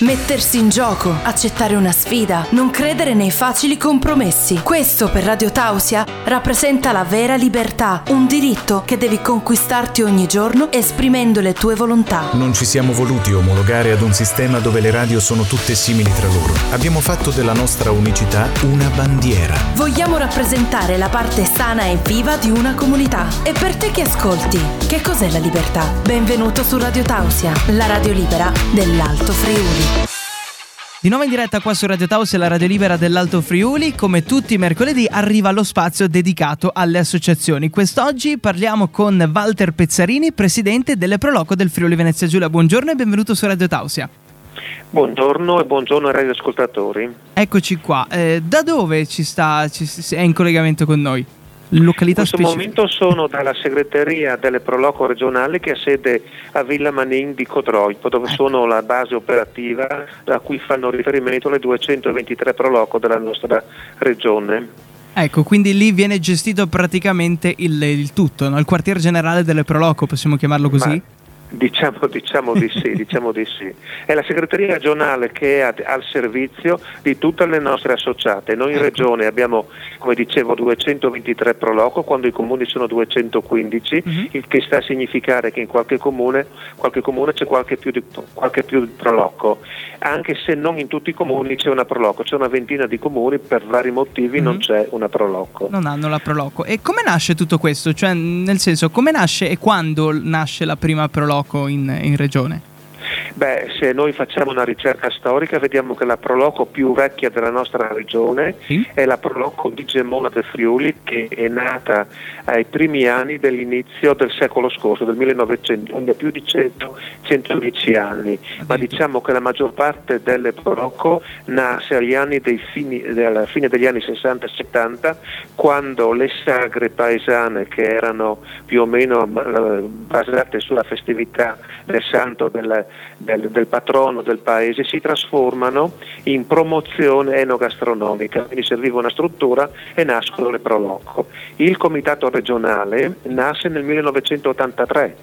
Mettersi in gioco, accettare una sfida, non credere nei facili compromessi. Questo per Radio Tausia rappresenta la vera libertà, un diritto che devi conquistarti ogni giorno esprimendo le tue volontà. Non ci siamo voluti omologare ad un sistema dove le radio sono tutte simili tra loro. Abbiamo fatto della nostra unicità una bandiera. Vogliamo rappresentare la parte sana e viva di una comunità. E per te che ascolti, che cos'è la libertà? Benvenuto su Radio Tausia, la radio libera dell'Alto Friuli. Di nuovo in diretta qua su Radio Taos e la radio libera dell'Alto Friuli, come tutti i mercoledì arriva lo spazio dedicato alle associazioni. Quest'oggi parliamo con Walter Pezzarini, presidente delle Proloco del Friuli Venezia Giulia. Buongiorno e benvenuto su Radio Tausia. Buongiorno e buongiorno ai radioascoltatori. Eccoci qua, eh, da dove ci sta, ci, è in collegamento con noi? Località In questo specifica. momento sono dalla segreteria delle Proloco regionali che ha sede a Villa Manin di Codroipo, dove sono la base operativa a cui fanno riferimento le 223 Proloco della nostra regione. Ecco, quindi lì viene gestito praticamente il, il tutto, no? il quartier generale delle Proloco, possiamo chiamarlo così? Ma- Diciamo, diciamo di sì, diciamo di sì. È la segreteria regionale che è ad- al servizio di tutte le nostre associate. Noi in regione abbiamo, come dicevo, 223 proloco, quando i comuni sono 215, Mhm. il che sta a significare che in qualche comune, qualche comune c'è qualche più, di, qualche più proloco, anche se non in tutti i comuni c'è una proloco, c'è una ventina di comuni, per vari motivi non Mhm. c'è una proloco. Non hanno la Proloco. E come nasce tutto questo? Cioè, nel senso, come nasce e quando nasce la prima Proloco in, in regione? Beh, se noi facciamo una ricerca storica vediamo che la proloco più vecchia della nostra regione Sì. è la proloco di Gemona del Friuli che è nata ai primi anni dell'inizio del secolo scorso, del 1900, quindi ha più di 100, 110 anni, ma diciamo che la maggior parte delle proloco nasce agli anni dei fini, alla fine degli anni 60 e 70 quando le sagre paesane che erano più o meno eh, basate sulla festività del santo del, del- del patrono del paese si trasformano in promozione enogastronomica, quindi serviva una struttura e nascono le Proloco. Il comitato regionale nasce nel 1983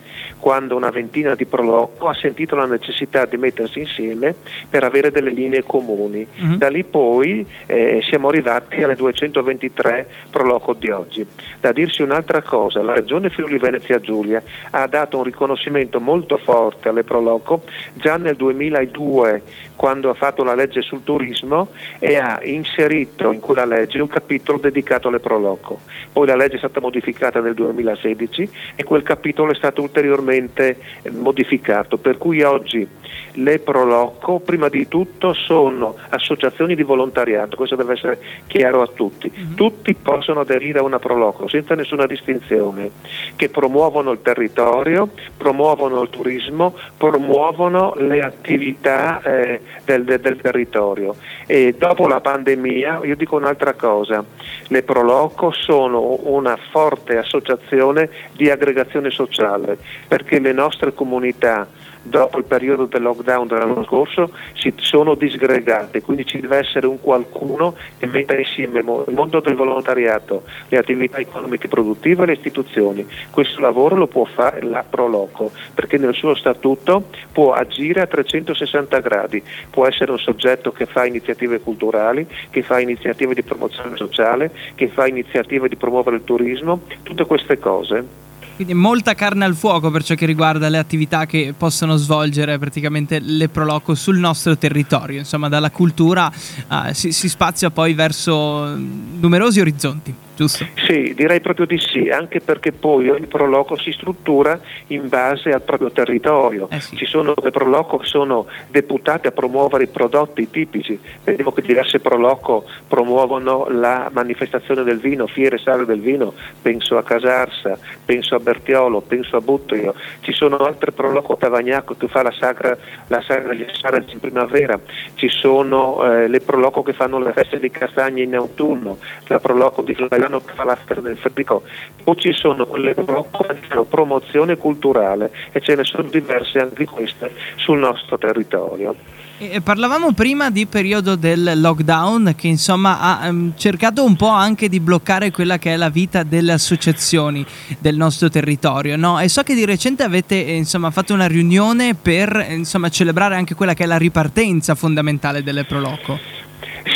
quando una ventina di Proloco ha sentito la necessità di mettersi insieme per avere delle linee comuni. Mhm. Da lì poi eh, siamo arrivati alle 223 Proloco di oggi. Da dirsi un'altra cosa, la Regione Friuli Venezia Giulia ha dato un riconoscimento molto forte alle Proloco già nel 2002 quando ha fatto la legge sul turismo e ha inserito in quella legge un capitolo dedicato alle Proloco. Poi la legge è stata modificata nel 2016 e quel capitolo è stato ulteriormente eh, modificato, per cui oggi le Proloco prima di tutto sono associazioni di volontariato, questo deve essere chiaro a tutti. Tutti possono aderire a una Proloco senza nessuna distinzione, che promuovono il territorio, promuovono il turismo, promuovono le attività eh, del, del- del territorio. E dopo la pandemia, io dico un'altra cosa, le Proloco sono una forte associazione di aggregazione sociale, perché le nostre comunità dopo il periodo del lockdown dell'anno scorso si sono disgregate, quindi ci deve essere un qualcuno che metta insieme il mondo del volontariato, le attività economiche produttive e le istituzioni. Questo lavoro lo può fare la Proloco, perché nel suo statuto può agire a 360 gradi, può essere un soggetto che fa iniziative culturali, che fa iniziative di promozione sociale, che fa iniziative di promuovere il turismo, tutte queste cose. Quindi molta carne al fuoco per ciò che riguarda le attività che possono svolgere praticamente le Proloco sul nostro territorio. Insomma, dalla cultura eh, si, si spazia poi verso mm, numerosi orizzonti, giusto? Sì, direi proprio di sì, anche perché poi ogni proloco si struttura in base al proprio territorio. Eh sì. Ci sono le proloco che sono deputate a promuovere i prodotti tipici. Vediamo che diverse proloco promuovono la manifestazione del vino, fiere sale del vino, penso a Casarsa, penso a Bertiolo, penso a Buttrio. Ci sono altre proloco a Tavagnacco che fa la sagra, la sagra degli Sarati in primavera. Ci sono eh, le proloco che fanno le feste di castagne in autunno, la proloco di Flaiano che fa la del Federico. Poi ci sono quelle che fanno promozione culturale e ce ne sono diverse anche queste sul nostro territorio. E parlavamo prima di periodo del lockdown che insomma ha um, cercato un po' anche di bloccare quella che è la vita delle associazioni del nostro territorio, no? E so che di recente avete eh, insomma fatto una riunione per insomma celebrare anche quella che è la ripartenza fondamentale delle Proloco.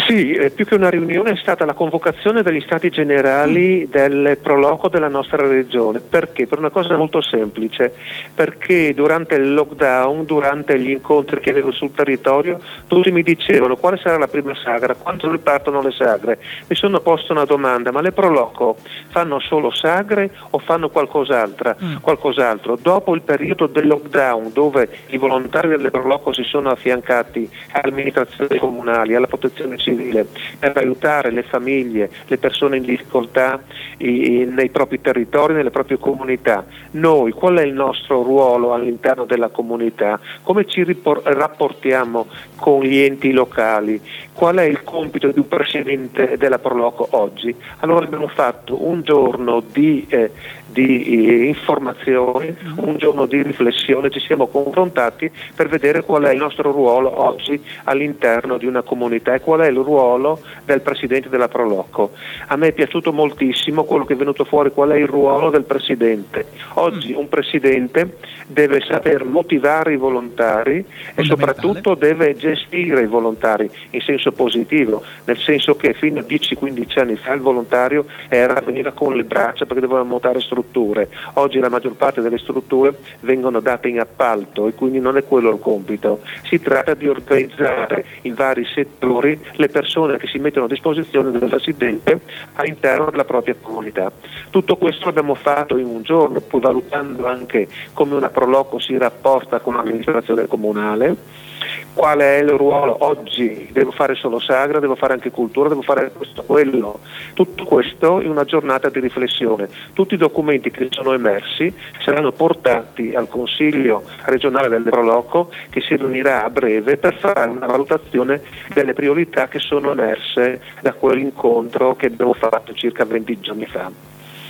Sì, eh, più che una riunione è stata la convocazione degli stati generali del proloco della nostra regione. Perché? Per una cosa molto semplice, perché durante il lockdown, durante gli incontri che avevo sul territorio, tutti mi dicevano quale sarà la prima sagra, quanto ripartono le sagre. Mi sono posto una domanda, ma le proloco fanno solo sagre o fanno qualcos'altro? Mm. qualcos'altro? Dopo il periodo del lockdown, dove i volontari delle proloco si sono affiancati alle amministrazioni comunali, alla protezione civile per aiutare le famiglie, le persone in difficoltà i, nei propri territori, nelle proprie comunità. Noi qual è il nostro ruolo all'interno della comunità? Come ci ripor- rapportiamo con gli enti locali? Qual è il compito di un presidente della Proloco oggi? Allora abbiamo fatto un giorno di eh, di eh, informazioni, un giorno di riflessione, ci siamo confrontati per vedere qual è il nostro ruolo oggi all'interno di una comunità e qual è il ruolo del Presidente della Proloco. A me è piaciuto moltissimo quello che è venuto fuori, qual è il ruolo del Presidente. Oggi un Presidente deve saper motivare i volontari e soprattutto deve gestire i volontari in senso positivo, nel senso che fino a 10-15 anni fa il volontario era, veniva con le braccia perché doveva montare strutture strutture. Oggi la maggior parte delle strutture vengono date in appalto e quindi non è quello il compito. Si tratta di organizzare in vari settori le persone che si mettono a disposizione del residente all'interno della propria comunità. Tutto questo l'abbiamo fatto in un giorno, poi valutando anche come una Proloco si rapporta con l'amministrazione comunale qual è il ruolo oggi, devo fare solo sagra, devo fare anche cultura, devo fare questo, quello, tutto questo in una giornata di riflessione. Tutti i documenti che sono emersi saranno portati al Consiglio regionale del Proloco che si riunirà a breve per fare una valutazione delle priorità che sono emerse da quell'incontro che abbiamo fatto circa 20 giorni fa.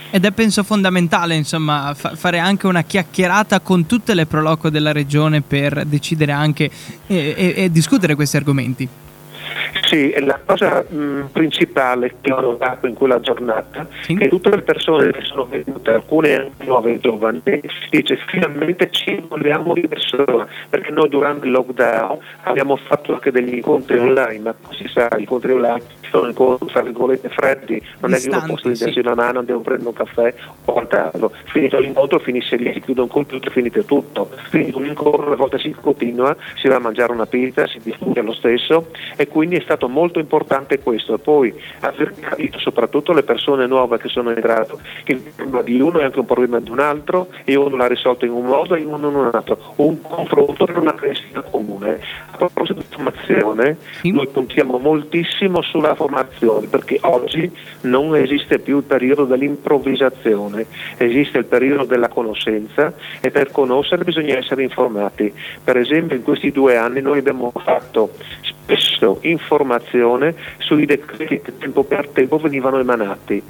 Ed è penso fondamentale insomma, fa- fare anche una chiacchierata con tutte le proloco della regione per decidere anche e, e, e discutere questi argomenti. Sì, la cosa mh, principale che ho notato in quella giornata sì. è che tutte le persone che sono venute, alcune anche nuove e giovani, dice finalmente ci vogliamo di persona, perché noi durante il lockdown abbiamo fatto anche degli incontri online, ma si sa, gli incontri online sono incontri tra virgolette freddi, non è che uno stringersi sì. la mano, devo prendere un caffè o quant'altro. Finito l'incontro finisce lì, si chiude un computer, finite tutto. Finito l'incontro, a volte si continua, si va a mangiare una pizza, si discute lo stesso e quindi è stato molto importante questo. Poi aver capito soprattutto le persone nuove che sono entrate che il problema di uno è anche un problema di un altro e uno l'ha risolto in un modo e uno in un altro. Un confronto per una crescita comune. A proposito di formazione, noi puntiamo moltissimo sulla formazione, perché oggi non esiste più il periodo dell'improvvisazione, esiste il periodo della conoscenza e per conoscere bisogna essere informati. Per esempio in questi due anni noi abbiamo fatto spesso informazione sui decreti che tempo per tempo venivano emanati.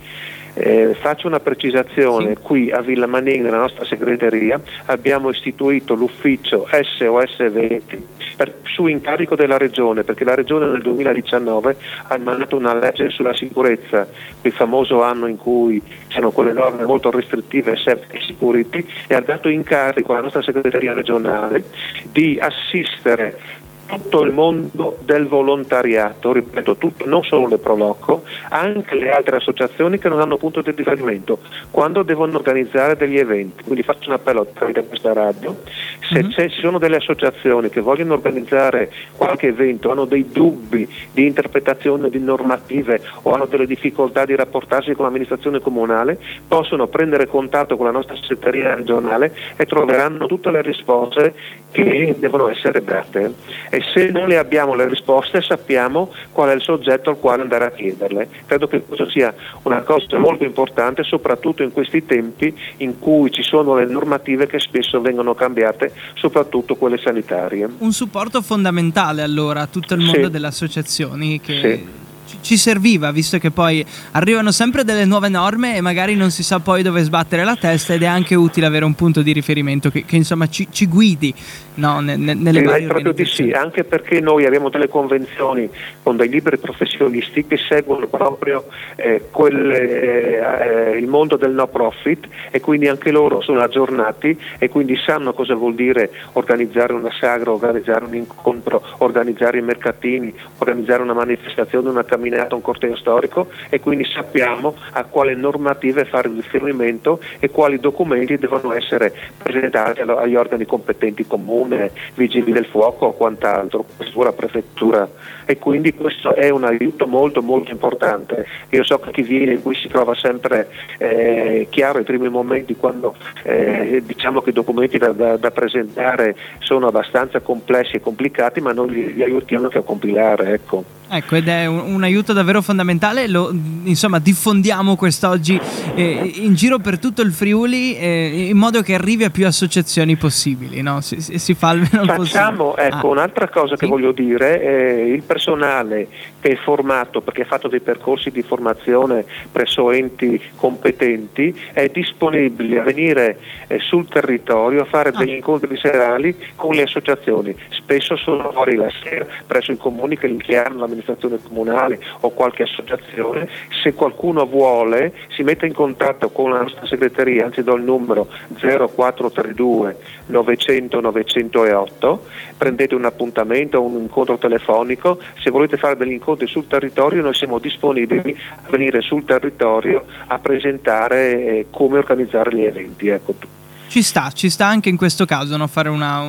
Eh, faccio una precisazione, sì. qui a Villa Manin, nella nostra segreteria, abbiamo istituito l'ufficio SOS 20 per, su incarico della Regione, perché la Regione nel 2019 ha emanato una legge sulla sicurezza, quel famoso anno in cui c'erano quelle norme molto restrittive, safety security, e ha dato incarico alla nostra segreteria regionale di assistere tutto il mondo del volontariato, ripeto, tutto, non solo le Proloco, anche le altre associazioni che non hanno punto di riferimento, quando devono organizzare degli eventi. Quindi faccio un appello tramite questa radio, se mm-hmm. ci sono delle associazioni che vogliono organizzare qualche evento, hanno dei dubbi di interpretazione di normative o hanno delle difficoltà di rapportarsi con l'amministrazione comunale, possono prendere contatto con la nostra segreteria regionale e troveranno tutte le risposte che devono essere date e se non le abbiamo le risposte sappiamo qual è il soggetto al quale andare a chiederle. Credo che questo sia una cosa molto importante, soprattutto in questi tempi in cui ci sono le normative che spesso vengono cambiate, soprattutto quelle sanitarie. Un supporto fondamentale allora a tutto il mondo sì. delle associazioni che... Sì ci serviva, visto che poi arrivano sempre delle nuove norme e magari non si sa poi dove sbattere la testa ed è anche utile avere un punto di riferimento che, che insomma ci, ci guidi no, ne, ne, nelle Direi proprio di sì, anche perché noi abbiamo delle convenzioni con dei liberi professionisti che seguono proprio eh, quel, eh, il mondo del no profit e quindi anche loro sono aggiornati e quindi sanno cosa vuol dire organizzare una sagra, organizzare un incontro, organizzare i mercatini, organizzare una manifestazione, una camminata, un corteo storico e quindi sappiamo a quale normative fare riferimento e quali documenti devono essere presentati agli organi competenti comune, vigili del fuoco o quant'altro, questura, prefettura e quindi questo è un aiuto molto molto importante. Io so che chi viene qui si trova sempre eh, chiaro ai primi momenti quando eh, diciamo che i documenti da, da, da, presentare sono abbastanza complessi e complicati, ma noi li, li aiutiamo anche a compilare. Ecco. Ecco, ed è un, un, aiuto davvero fondamentale, lo, insomma diffondiamo quest'oggi eh, in giro per tutto il Friuli eh, in modo che arrivi a più associazioni possibili, no? si, si, fa almeno Facciamo, possibile. ecco, ah. un'altra cosa sì? che voglio dire, eh, il personale che è formato, perché ha fatto dei percorsi di formazione presso enti competenti, è disponibile a venire eh, sul territorio a fare ah. degli incontri serali con le associazioni, spesso sono fuori la sera presso i comuni che li chiamano l'amministrazione comunale o qualche associazione, se qualcuno vuole si mette in contatto con la nostra segreteria, anzi do il numero 0432 900 908, prendete un appuntamento, un incontro telefonico, se volete fare degli incontri sul territorio noi siamo disponibili a venire sul territorio a presentare eh, come organizzare gli eventi. Ecco. Ci sta, ci sta anche in questo caso no? fare una,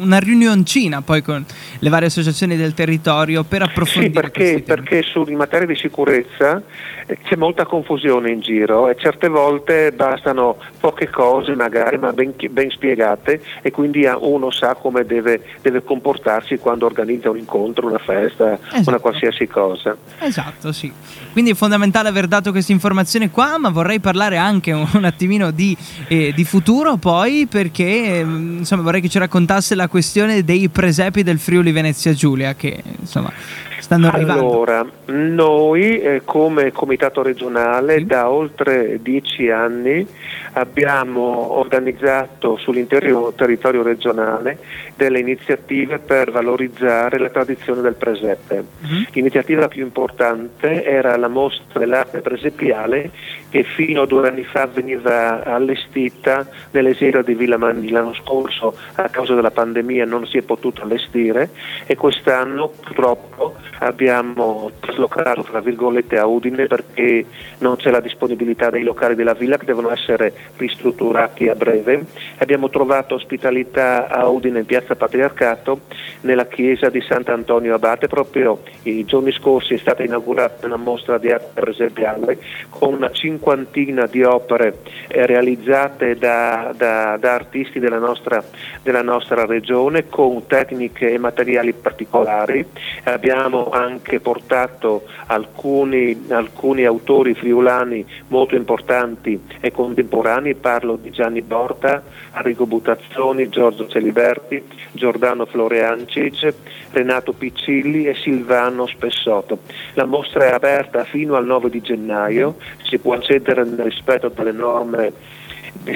una riunioncina poi con le varie associazioni del territorio per approfondire. Sì, perché, perché su, in materia di sicurezza eh, c'è molta confusione in giro e certe volte bastano poche cose magari ma ben, ben spiegate e quindi uno sa come deve, deve, comportarsi quando organizza un incontro, una festa, esatto. una qualsiasi cosa. Esatto, sì. Quindi è fondamentale aver dato questa informazione qua, ma vorrei parlare anche un, un attimino di, eh, di futuro poi perché ehm, insomma, vorrei che ci raccontasse la questione dei presepi del Friuli Venezia Giulia che insomma stanno arrivando. Allora, noi eh, come comitato regionale sì. da oltre dieci anni abbiamo organizzato sull'intero territorio regionale delle iniziative per valorizzare la tradizione del presepe. Uh-huh. L'iniziativa più importante era la mostra dell'arte presepiale che fino a due anni fa veniva allestita nell'esilio di Villa Manni. L'anno scorso a causa della pandemia non si è potuto allestire e quest'anno purtroppo abbiamo traslocato tra virgolette a Udine perché non c'è la disponibilità dei locali della villa che devono essere ristrutturati a breve. Abbiamo trovato ospitalità a Udine in piazza Patriarcato nella chiesa di Sant'Antonio Abate, proprio i giorni scorsi è stata inaugurata una mostra di arte presepiale con una cinquantina di opere eh, realizzate da, da, da artisti della nostra, della nostra, regione con tecniche e materiali particolari. Abbiamo anche portato alcuni, alcuni autori friulani molto importanti e contemporanei, parlo di Gianni Borta, Arrigo Butazzoni, Giorgio Celiberti, Giordano Floreancic, Renato Piccilli e Silvano Spessotto. La mostra è aperta fino al 9 di gennaio, si può accedere nel rispetto delle norme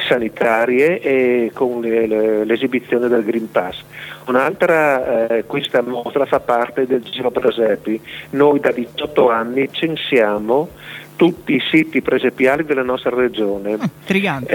sanitarie e con le, le, l'esibizione del Green Pass. Un'altra, eh, questa mostra fa parte del Giro Presepi. Noi da 18 anni censiamo tutti i siti presepiali della nostra regione. Ah,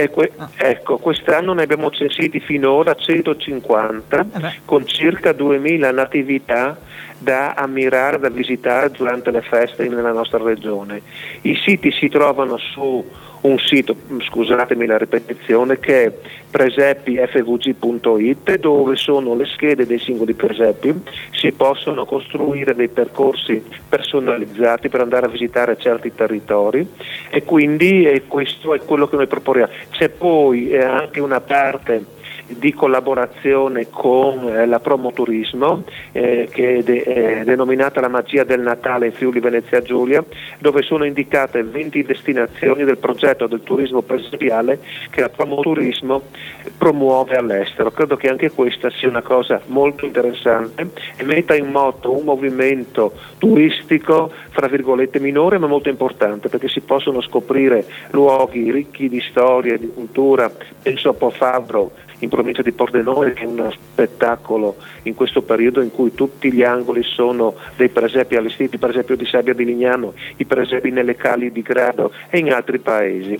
que- ah. Ecco, quest'anno ne abbiamo censiti finora 150 eh con circa 2000 natività da ammirare, da visitare durante le feste nella nostra regione. I siti si trovano su un sito, scusatemi la ripetizione, che è presepifvg.it dove sono le schede dei singoli presepi, si possono costruire dei percorsi personalizzati per andare a visitare certi territori e quindi eh, questo è quello che noi proponiamo. C'è poi eh, anche una parte di collaborazione con eh, la Promoturismo eh, che è, de- è, denominata la magia del Natale in Friuli Venezia Giulia dove sono indicate 20 destinazioni del progetto del turismo presepiale che la Promoturismo promuove all'estero. Credo che anche questa sia una cosa molto interessante e metta in moto un movimento turistico fra virgolette minore ma molto importante perché si possono scoprire luoghi ricchi di storia e di cultura, penso a Po Fabbro in provincia di Pordenone che è uno spettacolo in questo periodo in cui tutti gli angoli sono dei presepi allestiti, per esempio di Sabbia di Lignano, i presepi nelle cali di Grado e in altri paesi.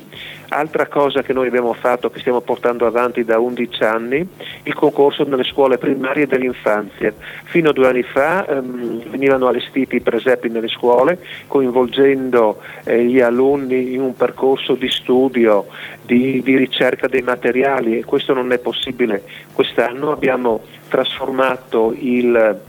Altra cosa che noi abbiamo fatto, che stiamo portando avanti da 11 anni, il concorso nelle scuole primarie dell'infanzia. Fino a due anni fa ehm, venivano allestiti i presepi nelle scuole, coinvolgendo eh, gli alunni in un percorso di studio, di, di ricerca dei materiali e questo non è possibile quest'anno. Abbiamo trasformato il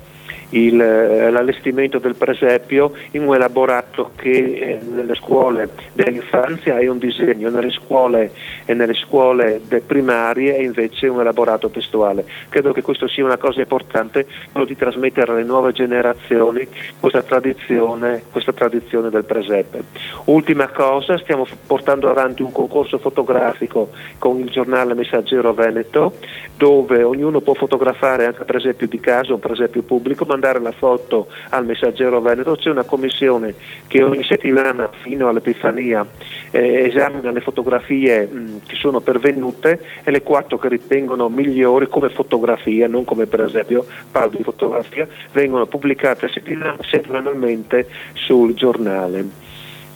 il, eh, l'allestimento del presepio in un elaborato che eh, nelle scuole dell'infanzia è un disegno, nelle scuole e nelle scuole primarie è invece un elaborato testuale. Credo che questo sia una cosa importante, quello di trasmettere alle nuove generazioni questa tradizione, questa tradizione del presepe. Ultima cosa, stiamo portando avanti un concorso fotografico con il giornale Messaggero Veneto dove ognuno può fotografare anche per esempio di casa, un presepio pubblico, ma mandare la foto al messaggero Veneto, c'è una commissione che ogni settimana fino all'Epifania eh, esamina le fotografie mh, che sono pervenute e le quattro che ritengono migliori come fotografia, non come per esempio parlo di fotografia, vengono pubblicate settimanalmente sul giornale.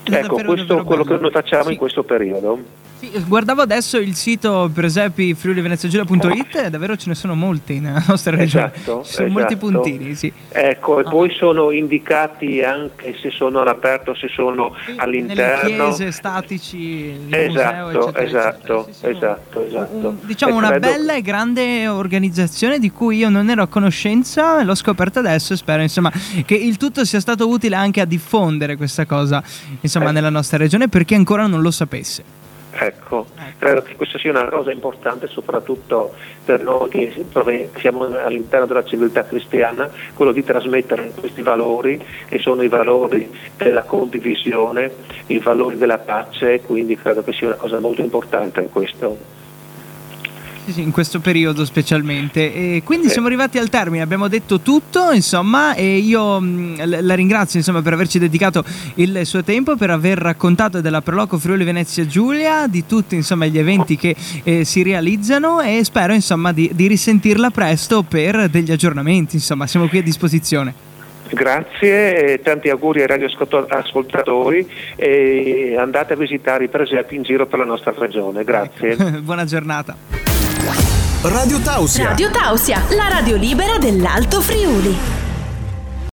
Ecco, questo è quello che noi facciamo sì. in questo periodo. Guardavo adesso il sito presepi friuliveneziagiulia.it e davvero ce ne sono molti nella nostra regione. Esatto, Ci sono esatto. molti puntini, sì. Ecco, e ah. poi sono indicati anche se sono all'aperto, se sono sì, all'interno. Nelle chiese, statici, esatto, museo, eccetera, esatto, eccetera. Sì, esatto, esatto. Un, diciamo una credo... bella e grande organizzazione di cui io non ero a conoscenza, l'ho scoperta adesso e spero insomma, che il tutto sia stato utile anche a diffondere questa cosa insomma, eh. nella nostra regione per chi ancora non lo sapesse. Ecco, credo che questa sia una cosa importante soprattutto per noi che siamo all'interno della civiltà cristiana, quello di trasmettere questi valori che sono i valori della condivisione, i valori della pace, quindi credo che sia una cosa molto importante in questo. In questo periodo specialmente. E quindi siamo arrivati al termine, abbiamo detto tutto, insomma, e io mm, la ringrazio insomma, per averci dedicato il suo tempo, per aver raccontato della Proloco Friuli Venezia Giulia, di tutti insomma, gli eventi che eh, si realizzano e spero insomma, di, di risentirla presto per degli aggiornamenti, insomma, siamo qui a disposizione. Grazie, tanti auguri ai radioascoltatori e andate a visitare i presepi in giro per la nostra regione. Grazie. Buona giornata. Radio Tausia. Radio Tausia, la radio libera dell'Alto Friuli.